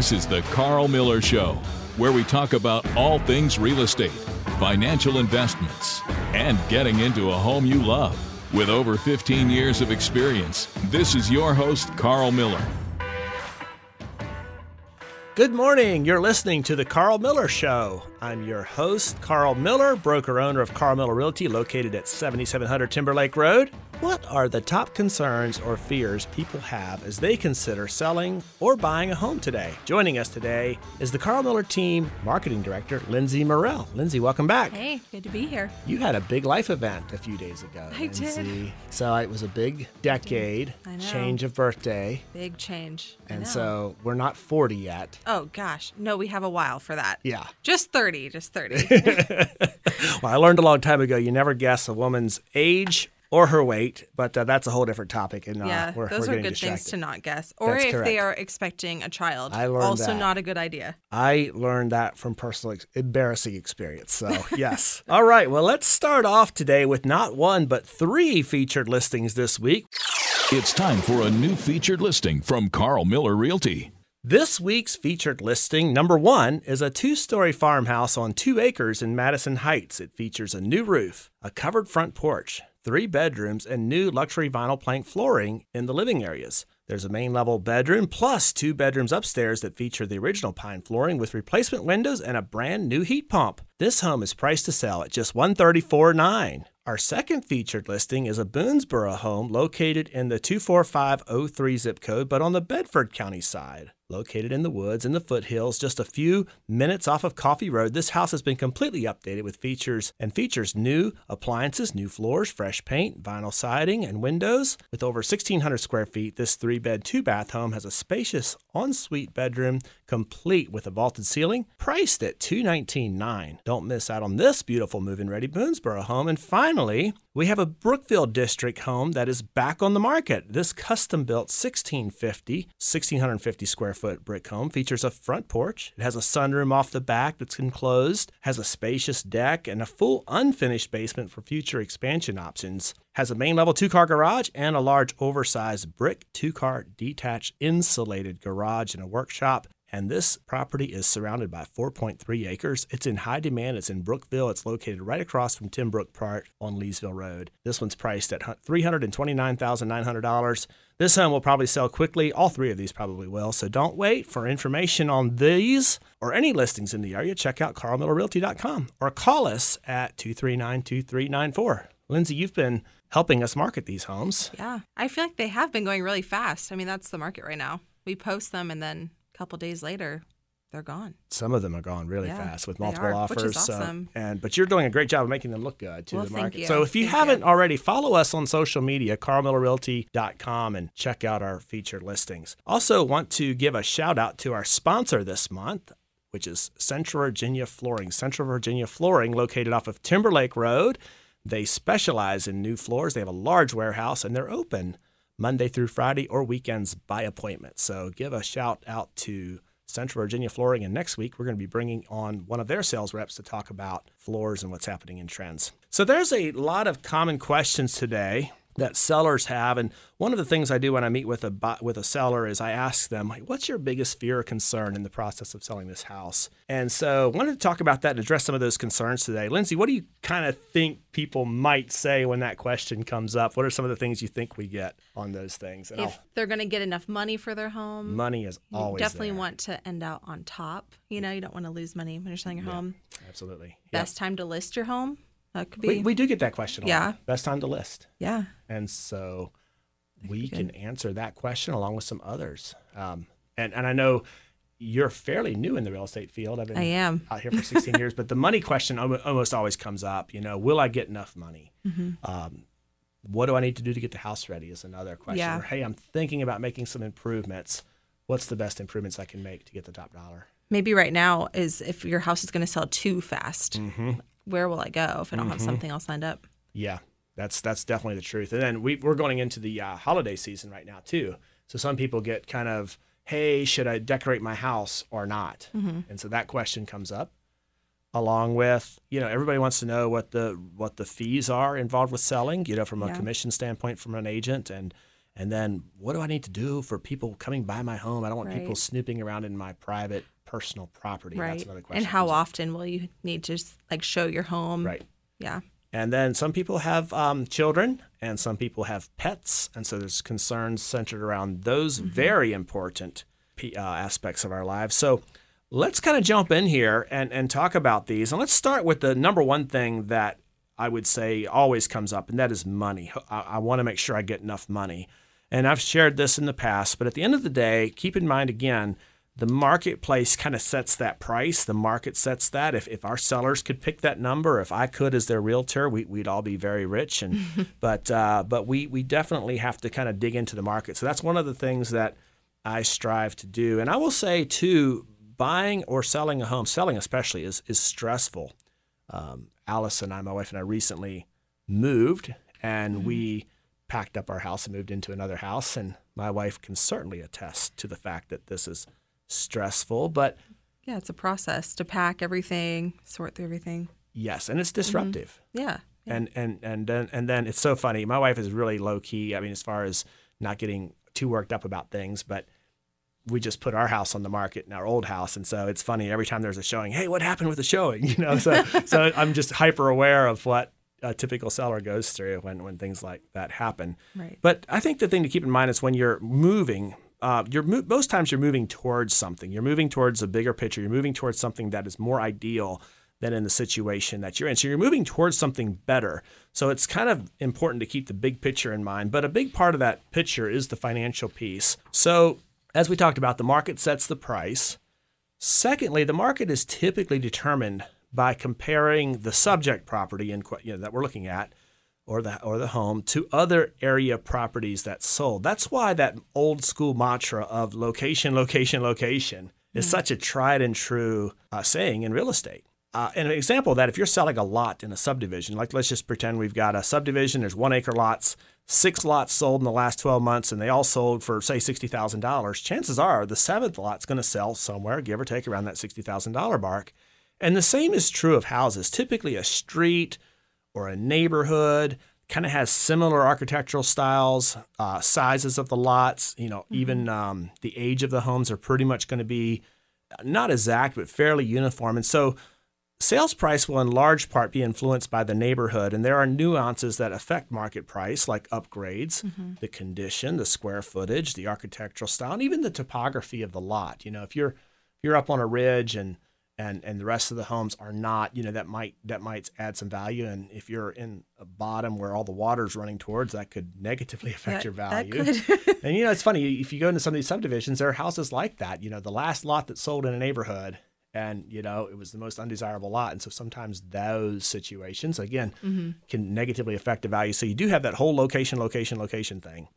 This is the Karl Miller Show, where we talk about all things real estate, financial investments, and getting into a home you love. With over 15 years of experience, this is your host, Karl Miller. Good morning. You're listening to The Karl Miller Show. I'm your host, Karl Miller, broker owner of Karl Miller Realty, located at 7700 Timberlake Road. What are the top concerns or fears people have as they consider selling or buying a home today? Joining us today is the Karl Miller team marketing director, Lindsay Morrell. Lindsay, welcome back. Hey, good to be here. You had a big life event a few days ago. I did. So it was a big decade, I know. change of birthday. Big change. I And know. so we're not 40 yet. Oh gosh, no, we have a while for that. Yeah. Just 30, just 30. Well, I learned a long time ago you never guess a woman's age or her weight, but uh, that's a whole different topic. And uh, yeah, we're, those we're are getting good things to not guess. Or That's if correct. they are expecting a child. I learned also that. not a good idea. I learned that from personal ex- embarrassing experience. So, yes. All right. Well, let's start off today with not one, but three featured listings this week. It's time for a new featured listing from Karl Miller Realty. This week's featured listing, number one, is a two story farmhouse on two acres in Madison Heights. It features a new roof, a covered front porch, three bedrooms, and new luxury vinyl plank flooring in the living areas. There's a main level bedroom plus two bedrooms upstairs that feature the original pine flooring with replacement windows and a brand new heat pump. This home is priced to sell at just $134,900. Our second featured listing is a Boonsboro home located in the 24503 zip code, but on the Bedford County side. Located in the woods in the foothills, just a few minutes off of Coffee Road, this house has been completely updated with features and features new appliances, new floors, fresh paint, vinyl siding, and windows. With over 1,600 square feet, this three bed, two bath home has a spacious ensuite bedroom complete with a vaulted ceiling, priced at $219,900. Don't miss out on this beautiful move in ready Boonsboro home. And finally, we have a Brookville District home that is back on the market. This custom built 1650, 1650 square foot brick home features a front porch. It has a sunroom off the back that's enclosed, has a spacious deck, and a full unfinished basement for future expansion options. Has a main level two car garage and a large oversized brick two car detached insulated garage and a workshop. And this property is surrounded by 4.3 acres. It's in high demand. It's in Brookville. It's located right across from Timbrook Park on Leesville Road. This one's priced at $329,900. This home will probably sell quickly. All three of these probably will. So don't wait for information on these or any listings in the area. Check out karlmillerrealty.com or call us at 239 2394. Lindsay, you've been helping us market these homes. Yeah. I feel like they have been going really fast. I mean, that's the market right now. We post them and then couple days later, they're gone. Some of them are gone really Yeah, fast with multiple are, offers. which is so- awesome. and but you're doing a great job of making them look good to Well, the market. So if you Thank haven't you. already, follow us on social media, karlmillerrealty.com, and check out our featured listings. Also, want to give a shout out to our sponsor this month. Which is Central Virginia Flooring. Central Virginia Flooring, located off of Timberlake Road. They specialize in new floors. They have a large warehouse and they're open Monday through Friday or weekends by appointment. So give a shout out to Central Virginia Flooring. And next week, we're going to be bringing on one of their sales reps to talk about floors and what's happening in trends. So there's a lot of common questions today that sellers have. And one of the things I do when I meet with a with a seller is I ask them, like, "What's your biggest fear or concern in the process of selling this house?" And so I wanted to talk about that and address some of those concerns today. Lindsay, what do you kind of think people might say when that question comes up? What are some of the things you think we get on those things? And If they're going to get enough money for their home, money is you always definitely there. want to end out on top. You know, you don't want to lose money when you're selling your home. absolutely. Yep. Best time to list your home? That could be. We, we do get that question a lot. Yeah. Best time to list. yeah. And so we can good. answer that question along with some others. Um, and, and I know you're fairly new in the real estate field. I've been I am. out here for 16 years, but the money question almost always comes up. You know, will I get enough money? Mm-hmm. Um, what do I need to do to get the house ready is another question. Yeah. Or, hey, I'm thinking about making some improvements. What's the best improvements I can make to get the top dollar? Maybe right now is if your house is going to sell too fast. Mm-hmm. Where will I go if I don't have something else lined up? Yeah, that's that's definitely the truth. And then we, we're going into the uh, holiday season right now too. So some people get kind of, hey, should I decorate my house or not? And so that question comes up, along with you know everybody wants to know what the what the fees are involved with selling. You know, from a Yeah. commission standpoint, from an agent, and And then what do I need to do for people coming by my home? I don't want Right. people snooping around in my private personal property. That's Right. another question. And how often will you need to like show your home? Right. Yeah. And then some people have um, children and some people have pets. And so there's concerns centered around those very important uh, aspects of our lives. So let's kind of jump in here and, and talk about these. And let's start with the number one thing that I would say always comes up, and that is money. I, I want to make sure I get enough money. And I've shared this in the past, but at the end of the day, keep in mind again, the marketplace kind of sets that price. The market sets that. If, if our sellers could pick that number, if I could as their realtor, we, we'd all be very rich. And but uh, but we we definitely have to kind of dig into the market. So that's one of the things that I strive to do. And I will say too, buying or selling a home, selling especially, is is stressful. Um, Alice and I, my wife and I, recently moved, and we packed up our house and moved into another house. And my wife can certainly attest to the fact that this is stressful, but Yeah, it's a process to pack everything, sort through everything. yes, and it's mm-hmm. disruptive. Yeah. yeah. And and and then and then it's so funny. My wife is really low key. I mean, as far as not getting too worked up about things, but we just put our house on the market in our old house, and so it's funny every time there's a showing. Hey, what happened with the showing? You know, so so I'm just hyper aware of what a typical seller goes through when when things like that happen. Right. But I think the thing to keep in mind is when you're moving, uh, you're mo- most times you're moving towards something. You're moving towards a bigger picture. You're moving towards something that is more ideal than in the situation that you're in. So you're moving towards something better. So it's kind of important to keep the big picture in mind. But a big part of that picture is the financial piece. So as we talked about, the market sets the price. Secondly, the market is typically determined by comparing the subject property in, you know, that we're looking at or the or the home to other area properties that sold. That's why that old school mantra of location, location, location is such a tried and true uh, saying in real estate. Uh, and an example of that, if you're selling a lot in a subdivision, like let's just pretend we've got a subdivision, there's one acre lots, six lots sold in the last 12 months, and they all sold for, say, $60,000. Chances are the seventh lot's going to sell somewhere, give or take, around that $60,000 mark. And the same is true of houses. Typically, a street or a neighborhood kind of has similar architectural styles, uh, sizes of the lots. You know, even um, the age of the homes are pretty much going to be not exact, but fairly uniform. And so, sales price will in large part be influenced by the neighborhood, and there are nuances that affect market price, like upgrades, the condition, the square footage, the architectural style, and even the topography of the lot. You know, if you're if you're up on a ridge and and and the rest of the homes are not, you know, that might that might add some value. And if you're in a bottom where all the water's running towards, that could negatively affect That- your that value. could. and you know, it's funny if you go into some of these subdivisions, there are houses like that. You know, the last lot that sold in a neighborhood, and you know, it was the most undesirable lot. And so sometimes those situations again mm-hmm. can negatively affect the value. So you do have that whole location, location, location thing.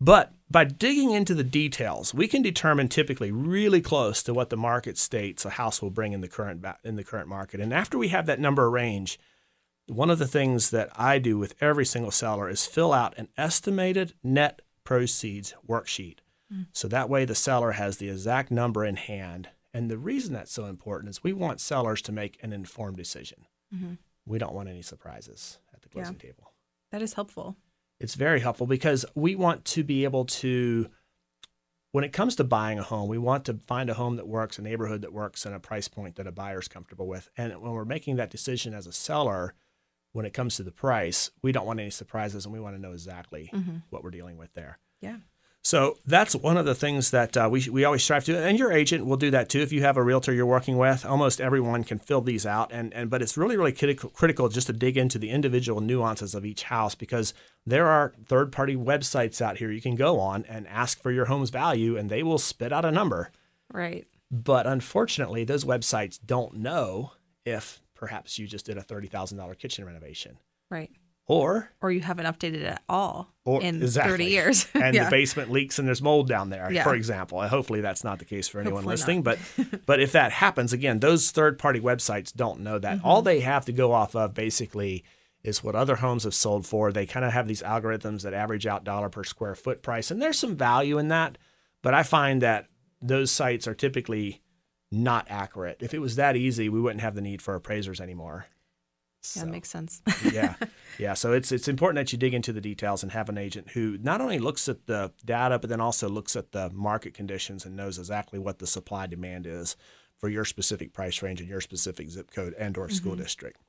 But by digging into the details, we can determine typically really close to what the market states a house will bring in the current in the current market. And after we have that number range, one of the things that I do with every single seller is fill out an estimated net proceeds worksheet. Mm. So that way the seller has the exact number in hand. And the reason that's so important is we want sellers to make an informed decision. Mm-hmm. We don't want any surprises at the Yeah. closing table that is helpful. It's very helpful because we want to be able to when it comes to buying a home we want to find a home that works a neighborhood that works and a price point that a buyer's comfortable with. And when we're making that decision as a seller when it comes to the price we don't want any surprises and we want to know exactly mm-hmm. what we're dealing with there. Yeah. So that's one of the things that uh, we, we always strive to, and your agent will do that too. If you have a realtor you're working with, almost everyone can fill these out, and, and but it's really really critical critical just to dig into the individual nuances of each house because there are third party websites out here you can go on and ask for your home's value, and they will spit out a number. Right. But unfortunately, those websites don't know if perhaps you just did a thirty thousand dollar kitchen renovation, Right. Or Or you haven't updated it at all or in exactly. 30 years. and yeah. the basement leaks and there's mold down there, Yeah. for example. And hopefully that's not the case for anyone Hopefully listening. But but if that happens, again, those third party websites don't know that. Mm-hmm. All they have to go off of basically is what other homes have sold for. They kind of have these algorithms that average out dollar per square foot price. And there's some value in that. But I find that those sites are typically not accurate. If it was that easy, we wouldn't have the need for appraisers anymore. Yeah, So, that makes sense. yeah, yeah. So it's it's important that you dig into the details and have an agent who not only looks at the data, but then also looks at the market conditions and knows exactly what the supply demand is for your specific price range and your specific zip code and or school mm-hmm. district.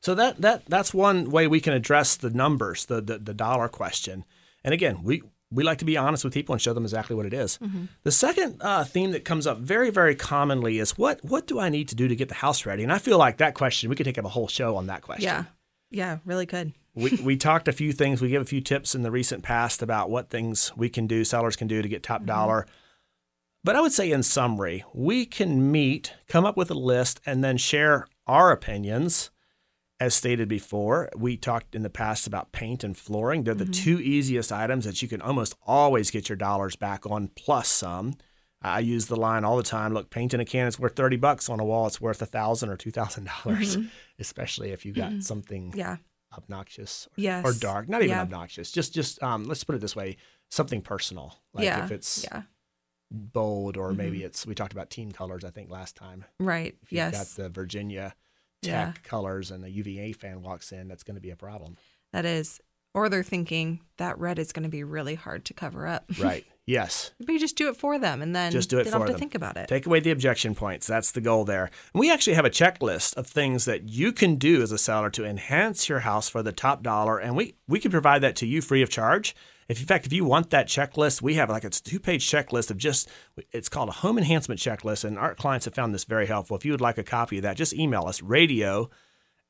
So that that that's one way we can address the numbers, the the, the dollar question. And again, we we like to be honest with people and show them exactly what it is. The second uh, theme that comes up very very commonly is what what do I need to do to get the house ready? And I feel like that question we could take up a whole show on that question. yeah. Yeah, really could. we, we talked a few things. We gave a few tips in the recent past about what things we can do, sellers can do to get top dollar. But I would say, in summary, we can meet, come up with a list, and then share our opinions. As stated before, we talked in the past about paint and flooring. They're the mm-hmm. two easiest items that you can almost always get your dollars back on, plus some. I use the line all the time. Look, paint in a can is worth thirty bucks. On a wall, it's worth a thousand or two thousand dollars, mm-hmm. especially if you got something Yeah. obnoxious or, Yes. or dark. Not even Yeah. obnoxious. Just just um, let's put it this way: something personal. Like yeah. if it's yeah. bold, or maybe mm-hmm. it's we talked about team colors. I think last time. Right. If you've Yes. got the Virginia Tech Yeah. colors, and a UVA fan walks in, that's going to be a problem. That is. Or they're thinking that red is going to be really hard to cover up. Right. Yes. But you just do it for them and then Just do it they for don't have them. to think about it. Take away the objection points. That's the goal there. And we actually have a checklist of things that you can do as a seller to enhance your house for the top dollar, and we we can provide that to you free of charge. If in fact, if you want that checklist, we have like it's a two-page checklist of just it's called a home enhancement checklist, and our clients have found this very helpful. If you would like a copy of that, just email us radio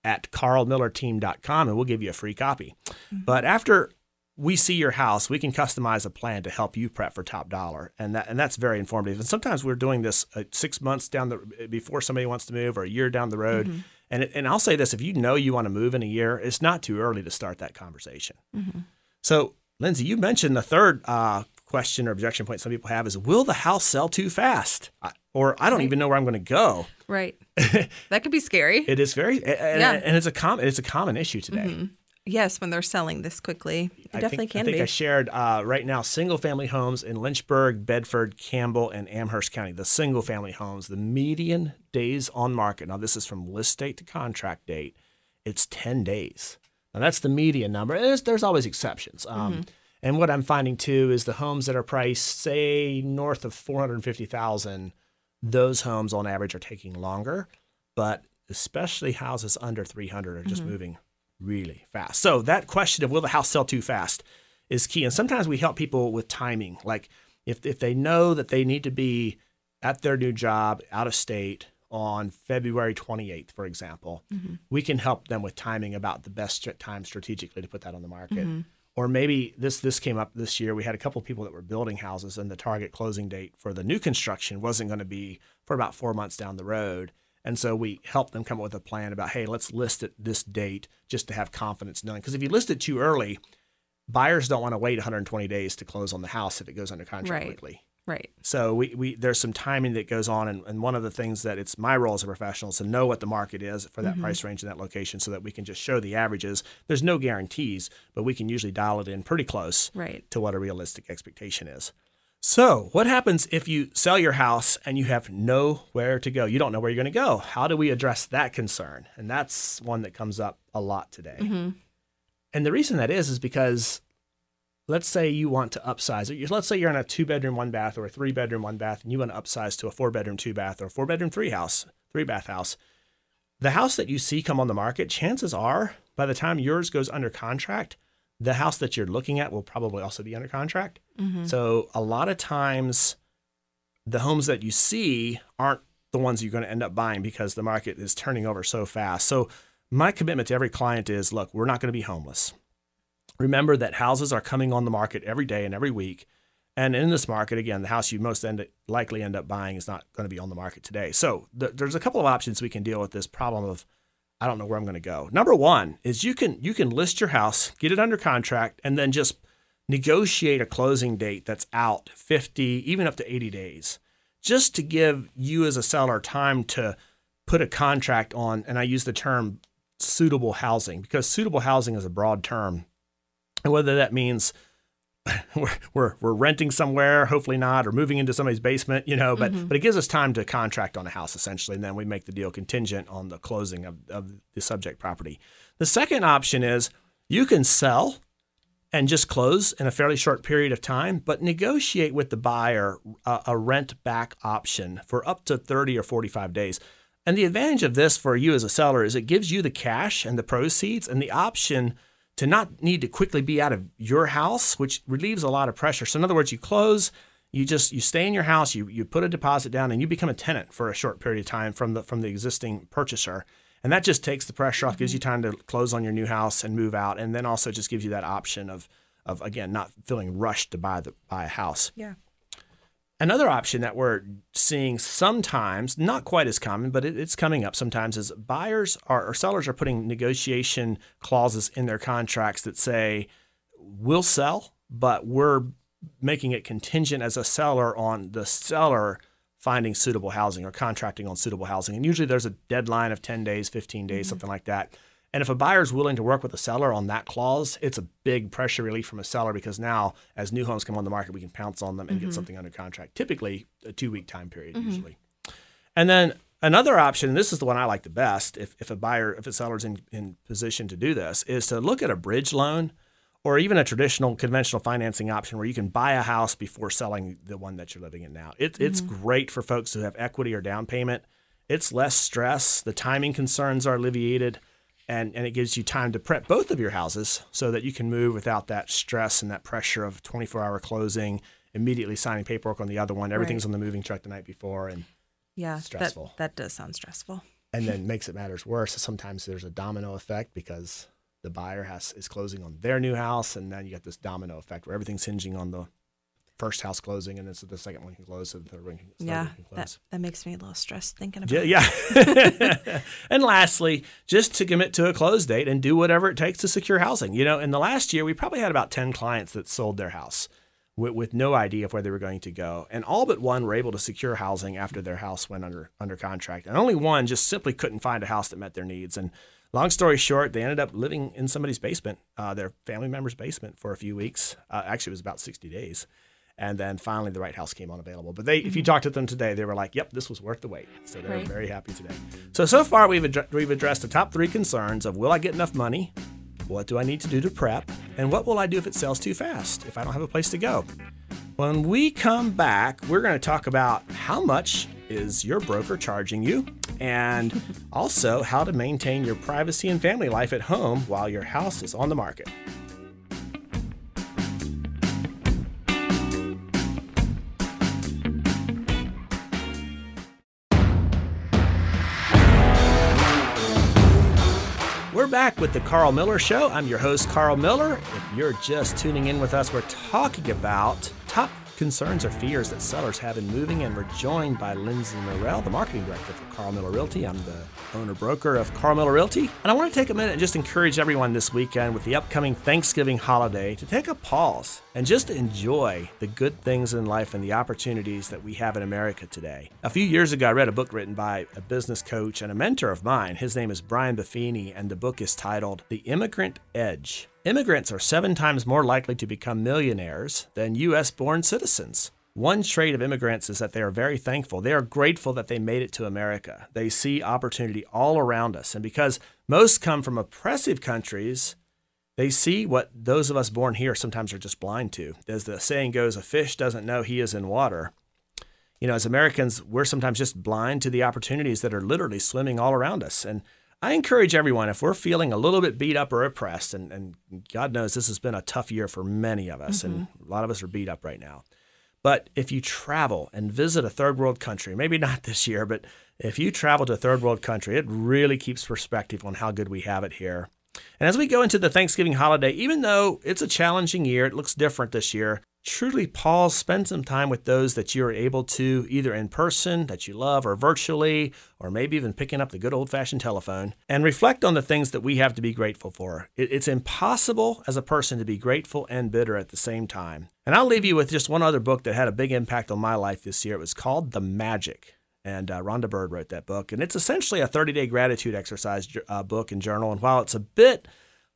at karlmillerteam.com and we'll give you a free copy. Mm-hmm. But after we see your house, we can customize a plan to help you prep for top dollar, and that and that's very informative. And sometimes we're doing this uh, six months down the before somebody wants to move, or a year down the road. Mm-hmm. And it, and I'll say this: if you know you want to move in a year, it's not too early to start that conversation. Mm-hmm. So, Lindsay, you mentioned the third uh, question or objection point some people have is: Will the house sell too fast? I, or I don't even know where I'm going to go. Right. that could be scary. It is very, and, Yeah. and it's a common it's a common issue today. yes, when they're selling this quickly. It I definitely think, can I think be. I shared uh, right now single family homes in Lynchburg, Bedford, Campbell, and Amherst County. The single family homes, the median days on market. Now this is from list date to contract date. It's ten days. Now that's the median number. There's, there's always exceptions. Um, And what I'm finding too is the homes that are priced, say, north of four hundred fifty thousand, those homes on average are taking longer, but especially houses under three hundred are just moving really fast. So that question of will the house sell too fast is key. And sometimes we help people with timing. Like if if they know that they need to be at their new job out of state on February 28th, for example, mm-hmm. we can help them with timing about the best time strategically to put that on the market. Mm-hmm. Or maybe this this came up this year. We had a couple of people that were building houses, and the target closing date for the new construction wasn't going to be for about four months down the road. And so we helped them come up with a plan about, hey, let's list it this date just to have confidence knowing. Because if you list it too early, buyers don't want to wait 120 days to close on the house if it goes under contract Right. quickly. Right. So we, we there's some timing that goes on, and, and one of the things that it's my role as a professional is to know what the market is for that mm-hmm. price range in that location, so that we can just show the averages. There's no guarantees, but we can usually dial it in pretty close Right. to what a realistic expectation is. So, what happens if you sell your house and you have nowhere to go? You don't know where you're going to go. How do we address that concern? And that's one that comes up a lot today. Mm-hmm. And the reason that is is because let's say you want to upsize it. Let's say you're in a two bedroom, one bath, or a three bedroom, one bath, and you want to upsize to a four bedroom, two bath, or a four bedroom, three house, three bath house. The house that you see come on the market, chances are by the time yours goes under contract, the house that you're looking at will probably also be under contract. Mm-hmm. So a lot of times, the homes that you see aren't the ones you're going to end up buying because the market is turning over so fast. So my commitment to every client is look, we're not going to be homeless. Remember that houses are coming on the market every day and every week. And in this market, again, the house you most end likely end up buying is not going to be on the market today. So th- there's a couple of options we can deal with this problem of I don't know where I'm going to go. Number one is you can you can list your house, get it under contract, and then just negotiate a closing date that's out 50, even up to 80 days, just to give you as a seller time to put a contract on. And I use the term suitable housing because suitable housing is a broad term. And whether that means we're, we're, we're renting somewhere, hopefully not, or moving into somebody's basement, you know, but, mm-hmm. but it gives us time to contract on a house essentially. And then we make the deal contingent on the closing of, of the subject property. The second option is you can sell and just close in a fairly short period of time, but negotiate with the buyer a, a rent back option for up to 30 or 45 days. And the advantage of this for you as a seller is it gives you the cash and the proceeds and the option to not need to quickly be out of your house, which relieves a lot of pressure. So in other words, you close, you just you stay in your house, you you put a deposit down, and you become a tenant for a short period of time from the from the existing purchaser. And that just takes the pressure off, gives you mm-hmm. time to close on your new house and move out, and then also just gives you that option of of again not feeling rushed to buy the buy a house. Yeah. Another option that we're seeing sometimes, not quite as common, but it, it's coming up sometimes, is buyers are, or sellers are putting negotiation clauses in their contracts that say, we'll sell, but we're making it contingent as a seller on the seller finding suitable housing or contracting on suitable housing. And usually there's a deadline of 10 days, 15 days, Mm-hmm. something like that. And if a buyer is willing to work with a seller on that clause, it's a big pressure relief from a seller because now, as new homes come on the market, we can pounce on them and Mm-hmm. get something under contract. Typically, a two week time period, usually. And then another option, and this is the one I like the best, if, if a buyer, if a seller's in, in position to do this, is to look at a bridge loan or even a traditional conventional financing option where you can buy a house before selling the one that you're living in now. It, It's great for folks who have equity or down payment. It's less stress. The timing concerns are alleviated, and, and it gives you time to prep both of your houses so that you can move without that stress and that pressure of 24 hour closing, immediately signing paperwork on the other one. Everything's on the moving truck the night before. And Yeah. Stressful. That, that does sound stressful. and then makes it matters worse. Sometimes there's a domino effect because the buyer has is closing on their new house, and then you get this domino effect where everything's hinging on the first house closing, and then so the second one can close, so the third one can, Yeah. one can That, that makes me a little stressed thinking about Yeah, it. yeah. and lastly, just to commit to a close date and do whatever it takes to secure housing. You know, in the last year, we probably had about 10 clients that sold their house with, with no idea of where they were going to go. And all but one were able to secure housing after their house went under, under contract. And only one just simply couldn't find a house that met their needs. And long story short, they ended up living in somebody's basement, uh, their family member's basement for a few weeks. Uh, actually, it was about 60 days. And then finally, the right house came on available. But they, if you mm-hmm. talk to them today, they were like, "Yep, this was worth the wait." So they're Right. very happy today. So so far, we've addre- we've addressed the top three concerns of: Will I get enough money? What do I need to do to prep? And what will I do if it sells too fast? If I don't have a place to go? When we come back, we're going to talk about how much is your broker charging you, and also how to maintain your privacy and family life at home while your house is on the market. Back with the Karl Miller Show. I'm your host, Karl Miller. If you're just tuning in with us, we're talking about top concerns or fears that sellers have in moving, and we're joined by Lindsay Morrell, the marketing director for Karl Miller Realty. I'm the owner broker of Karl Miller Realty. And I want to take a minute and just encourage everyone this weekend with the upcoming Thanksgiving holiday to take a pause and just enjoy the good things in life and the opportunities that we have in America today. A few years ago, I read a book written by a business coach and a mentor of mine. His name is Brian Buffini, and the book is titled The Immigrant Edge. Immigrants are seven times more likely to become millionaires than U.S. born citizens. One trait of immigrants is that they are very thankful. They are grateful that they made it to America. They see opportunity all around us. And because most come from oppressive countries, they see what those of us born here sometimes are just blind to. As the saying goes, a fish doesn't know he is in water. You know, as Americans, we're sometimes just blind to the opportunities that are literally swimming all around us. And I encourage everyone, if we're feeling a little bit beat up or oppressed, and, and God knows this has been a tough year for many of us, and mm-hmm. a lot of us are beat up right now. But if you travel and visit a third world country, maybe not this year, but if you travel to a third world country, it really keeps perspective on how good we have it here. And as we go into the Thanksgiving holiday, even though it's a challenging year, it looks different this year. Truly pause, spend some time with those that you are able to, either in person that you love, or virtually, or maybe even picking up the good old fashioned telephone, and reflect on the things that we have to be grateful for. It's impossible as a person to be grateful and bitter at the same time. And I'll leave you with just one other book that had a big impact on my life this year. It was called The Magic. And uh, Rhonda Byrne wrote that book. And it's essentially a 30 day gratitude exercise uh, book and journal. And while it's a bit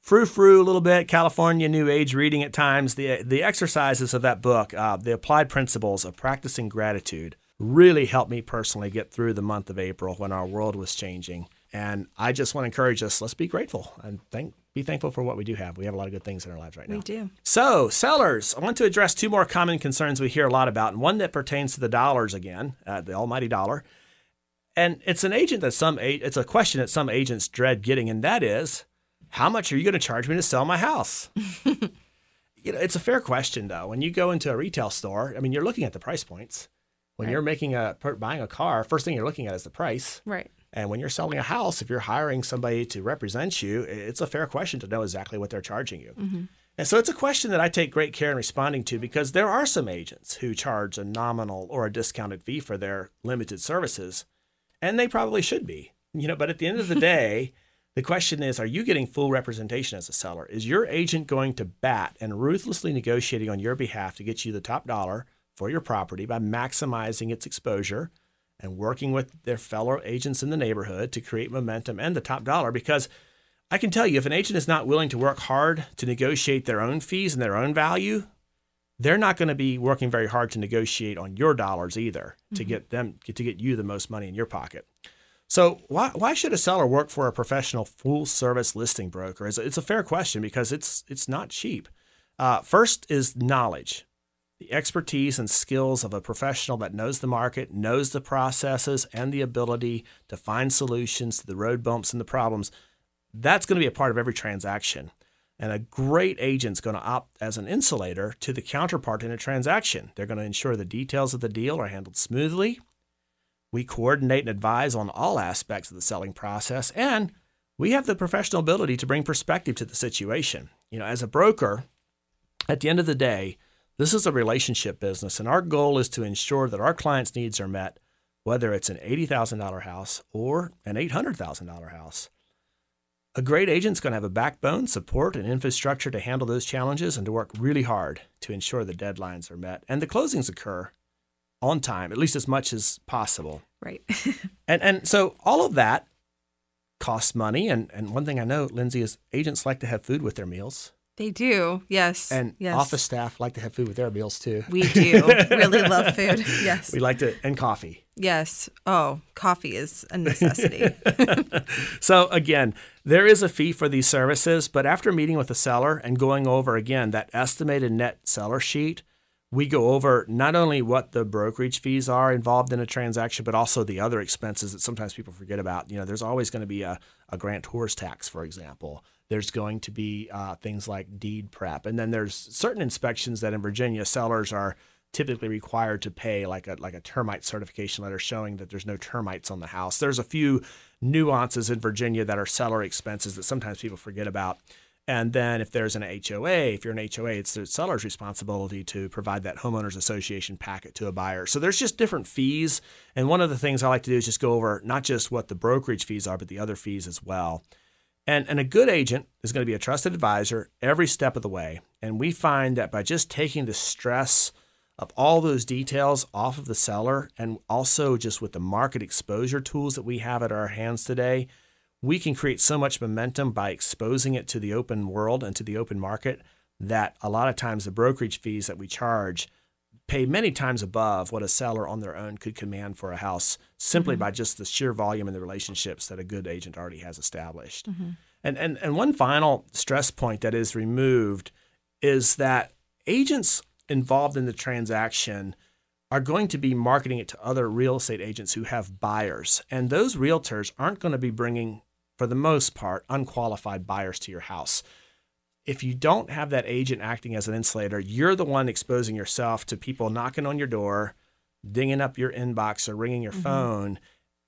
frou frou a little bit, California New Age reading at times. The the exercises of that book, uh, the applied principles of practicing gratitude, really helped me personally get through the month of April when our world was changing. And I just want to encourage us: let's be grateful and thank, be thankful for what we do have. We have a lot of good things in our lives right now. We do. So, sellers, I want to address two more common concerns we hear a lot about, and one that pertains to the dollars again, uh, the almighty dollar. And it's an agent that some it's a question that some agents dread getting, and that is, how much are you going to charge me to sell my house? you know, it's a fair question though. When you go into a retail store, I mean, you're looking at the price points. When Right. you're making a buying a car, first thing you're looking at is the price. Right. And when you're selling a house, if you're hiring somebody to represent you, it's a fair question to know exactly what they're charging you. Mm-hmm. And so it's a question that I take great care in responding to because there are some agents who charge a nominal or a discounted fee for their limited services, and they probably should be. You know, but at the end of the day, the question is, are you getting full representation as a seller? Is your agent going to bat and ruthlessly negotiating on your behalf to get you the top dollar for your property by maximizing its exposure and working with their fellow agents in the neighborhood to create momentum and the top dollar? Because I can tell you, if an agent is not willing to work hard to negotiate their own fees and their own value, they're not going to be working very hard to negotiate on your dollars either to mm-hmm. get them to get you the most money in your pocket. So why why should a seller work for a professional full service listing broker? It's a, it's a fair question because it's it's not cheap. Uh, first is knowledge, the expertise and skills of a professional that knows the market, knows the processes, and the ability to find solutions to the road bumps and the problems. That's going to be a part of every transaction. And a great agent's going to opt as an insulator to the counterpart in a transaction. They're going to ensure the details of the deal are handled smoothly. We coordinate and advise on all aspects of the selling process, and we have the professional ability to bring perspective to the situation. You know, as a broker, at the end of the day, this is a relationship business, and our goal is to ensure that our clients' needs are met, whether it's an $80,000 house or an $800,000 house. A great agent's going to have a backbone, support, and infrastructure to handle those challenges and to work really hard to ensure the deadlines are met and the closings occur on time, at least as much as possible. Right. And and so all of that costs money. And and one thing I know, Lindsay, is agents like to have food with their meals, they do. Yes. and yes. office staff like to have food with their meals too. We do. really love food. Yes. We like to and coffee. Yes. Oh, coffee is a necessity. So again, there is a fee for these services, but after meeting with the seller and going over again that estimated net seller sheet, we go over not only what the brokerage fees are involved in a transaction, but also the other expenses that sometimes people forget about. You know, there's always going to be a, a grantor's tax, for example. There's going to be uh, things like deed prep, and then there's certain inspections that in Virginia sellers are typically required to pay like a like a termite certification letter showing that there's no termites on the house. There's a few nuances in Virginia that are seller expenses that sometimes people forget about. And then if there's an HOA, if you're an HOA, it's the seller's responsibility to provide that homeowners association packet to a buyer. So there's just different fees. And one of the things I like to do is just go over not just what the brokerage fees are, but the other fees as well. And, and a good agent is going to be a trusted advisor every step of the way. And we find that by just taking the stress of all those details off of the seller and also just with the market exposure tools that we have at our hands today, we can create so much momentum by exposing it to the open world and to the open market that a lot of times the brokerage fees that we charge pay many times above what a seller on their own could command for a house simply mm-hmm. by just the sheer volume and the relationships that a good agent already has established. Mm-hmm. And, and and one final stress point that is removed is that agents involved in the transaction are going to be marketing it to other real estate agents who have buyers. And those realtors aren't going to be bringing, for the most part, unqualified buyers to your house. If you don't have that agent acting as an insulator, you're the one exposing yourself to people knocking on your door, dinging up your inbox or ringing your mm-hmm. phone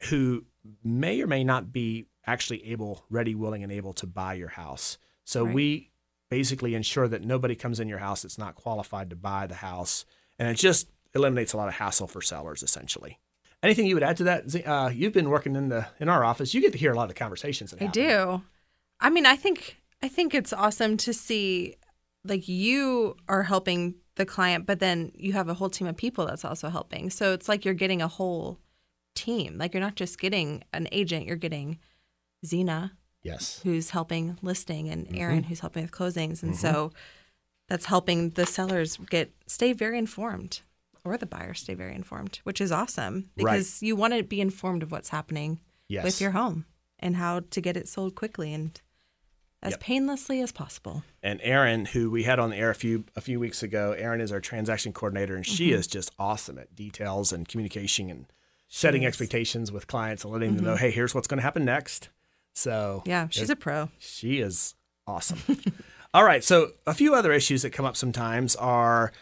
who may or may not be actually able, ready, willing, and able to buy your house. So Right. we basically ensure that nobody comes in your house that's not qualified to buy the house. And it just eliminates a lot of hassle for sellers essentially. Anything you would add to that? Uh, you've been working in the in our office. You get to hear a lot of the conversations. I do. I mean, I think I think it's awesome to see like you are helping the client, but then you have a whole team of people that's also helping. So it's like you're getting a whole team. Like you're not just getting an agent, you're getting Zena Yes. who's helping listing and Erin who's helping with closings. And so that's helping the sellers get stay very informed or the buyers stay very informed, which is awesome Right. because you want to be informed of what's happening Yes. with your home and how to get it sold quickly and as Yep. painlessly as possible. and Erin, who we had on the air a few a few weeks ago, Erin is our transaction coordinator, and she mm-hmm. is just awesome at details and communication and setting is. expectations with clients and letting them know, mm-hmm. hey, here's what's going to happen next. So Yeah, she's a pro. she is awesome. All right, so a few other issues that come up sometimes are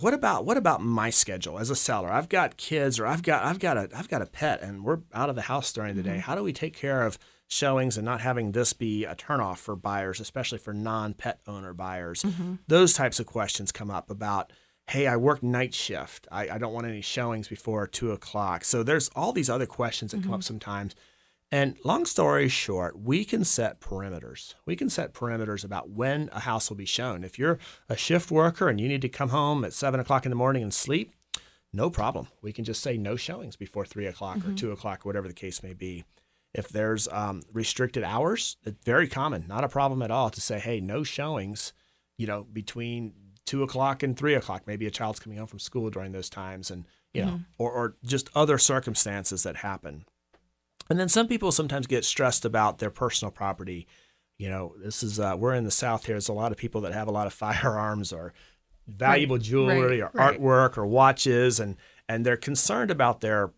what about what about my schedule as a seller? I've got kids or I've got I've got a I've got a pet and we're out of the house during the day. Mm-hmm. How do we take care of showings and not having this be a turnoff for buyers, especially for non-pet owner buyers? Mm-hmm. Those types of questions come up about hey, I work night shift. I, I don't want any showings before two o'clock. So there's all these other questions that come up mm-hmm. sometimes. And long story short, we can set perimeters. We can set perimeters about when a house will be shown. If you're a shift worker and you need to come home at seven o'clock in the morning and sleep, no problem. We can just say no showings before three o'clock or two o'clock, whatever the case may be. If there's um, restricted hours, it's very common, not a problem at all to say, hey, no showings, you know, between two o'clock and three o'clock. Maybe a child's coming home from school during those times and, you know, or, or just other circumstances that happen. And then some people sometimes get stressed about their personal property. You know, this is uh, we're in the South here. There's a lot of people that have a lot of firearms or valuable jewelry right, or right. artwork or watches, and and they're concerned about their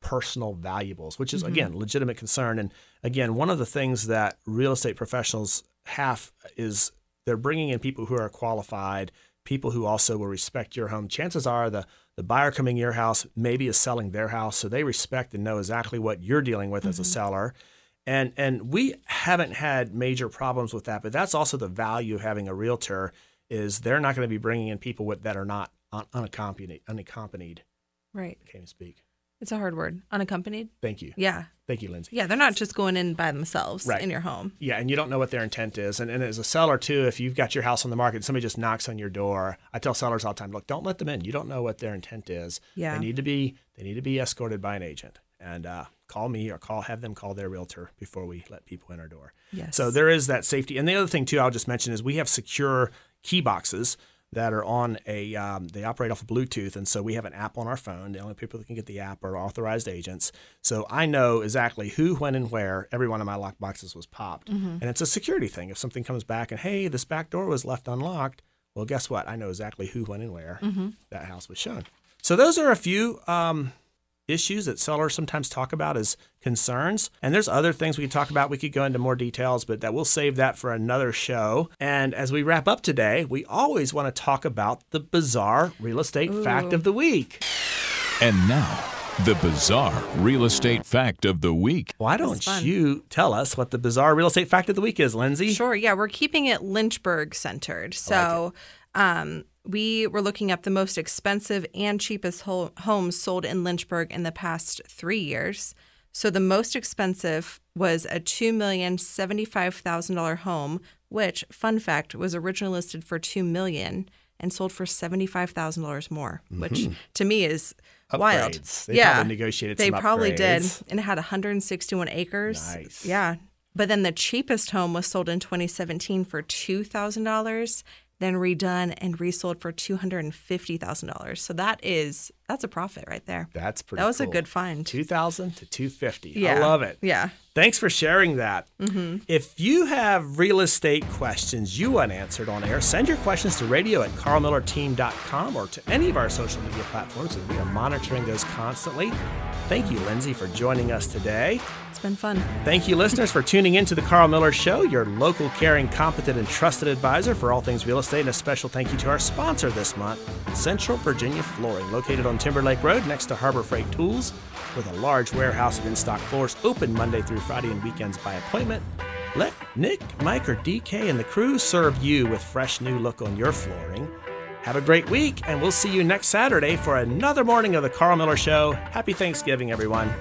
personal valuables, which is again legitimate concern. And again, one of the things that real estate professionals have is they're bringing in people who are qualified, people who also will respect your home. Chances are the the buyer coming to your house maybe is selling their house, so they respect and know exactly what you're dealing with as a mm-hmm. seller. And and we haven't had major problems with that, but that's also the value of having a realtor is they're not going to be bringing in people with that are not un- unaccompanied. Unaccompanied. Right. Can't even speak. It's a hard word. Unaccompanied. Thank you. Yeah. Thank you, Lindsay. Yeah, they're not just going in by themselves Right. in your home. Yeah, and you don't know what their intent is. And, and as a seller, too, if you've got your house on the market and somebody just knocks on your door, I tell sellers all the time, look, don't let them in. You don't know what their intent is. Yeah. They need to be they need to be escorted by an agent. And uh, call me or call have them call their realtor before we let people in our door. Yes. So there is that safety. And the other thing too, I'll just mention is we have secure key boxes that are on a um, they operate off of Bluetooth, and so we have an app on our phone. The only people that can get the app are authorized agents. So I know exactly who, when, and where every one of my lock boxes was popped, and it's a security thing. If something comes back and hey, this back door was left unlocked, well, guess what? I know exactly who, when, and where that house was shown. So those are a few um, issues that sellers sometimes talk about as concerns. And there's other things we could talk about. We could go into more details, but that we'll save that for another show. And as we wrap up today, we always want to talk about the bizarre real estate fact of the week. And now, the bizarre real estate fact of the week. Why don't you tell us what the bizarre real estate fact of the week is, Lindsay? Sure. Yeah, we're keeping it Lynchburg centered. So um, we were looking up the most expensive and cheapest ho- homes sold in Lynchburg in the past three years. So the most expensive was a two million seventy-five thousand dollar home, which, fun fact, was originally listed for 2 million and sold for seventy-five thousand dollars more, mm-hmm. which to me is wild. Upgrades. They yeah, probably negotiated They probably did, and it had 161 acres. Nice. Yeah, but then the cheapest home was sold in 2017 for two thousand dollars, then redone and resold for two hundred and fifty thousand dollars. So that is that's a profit right there. That's pretty That was a good find. 2000 to 250. Yeah. I love it. Yeah. Thanks for sharing that. Mm-hmm. If you have real estate questions you want answered on air, send your questions to radio at karlmillerteam.com or to any of our social media platforms, and we are monitoring those constantly. Thank you, Lindsay, for joining us today. It's been fun. Thank you, listeners, for tuning in to the Karl Miller Show, your local, caring, competent, and trusted advisor for all things real estate. And a special thank you to our sponsor this month, Central Virginia Flooring, located on Timberlake Road next to Harbor Freight Tools, with a large warehouse of in stock floors open Monday through Friday and weekends by appointment. Let Nick, Mike, or DK and the crew serve you with fresh new look on your flooring. Have a great week, and we'll see you next Saturday for another morning of the Karl Miller Show. Happy Thanksgiving, everyone.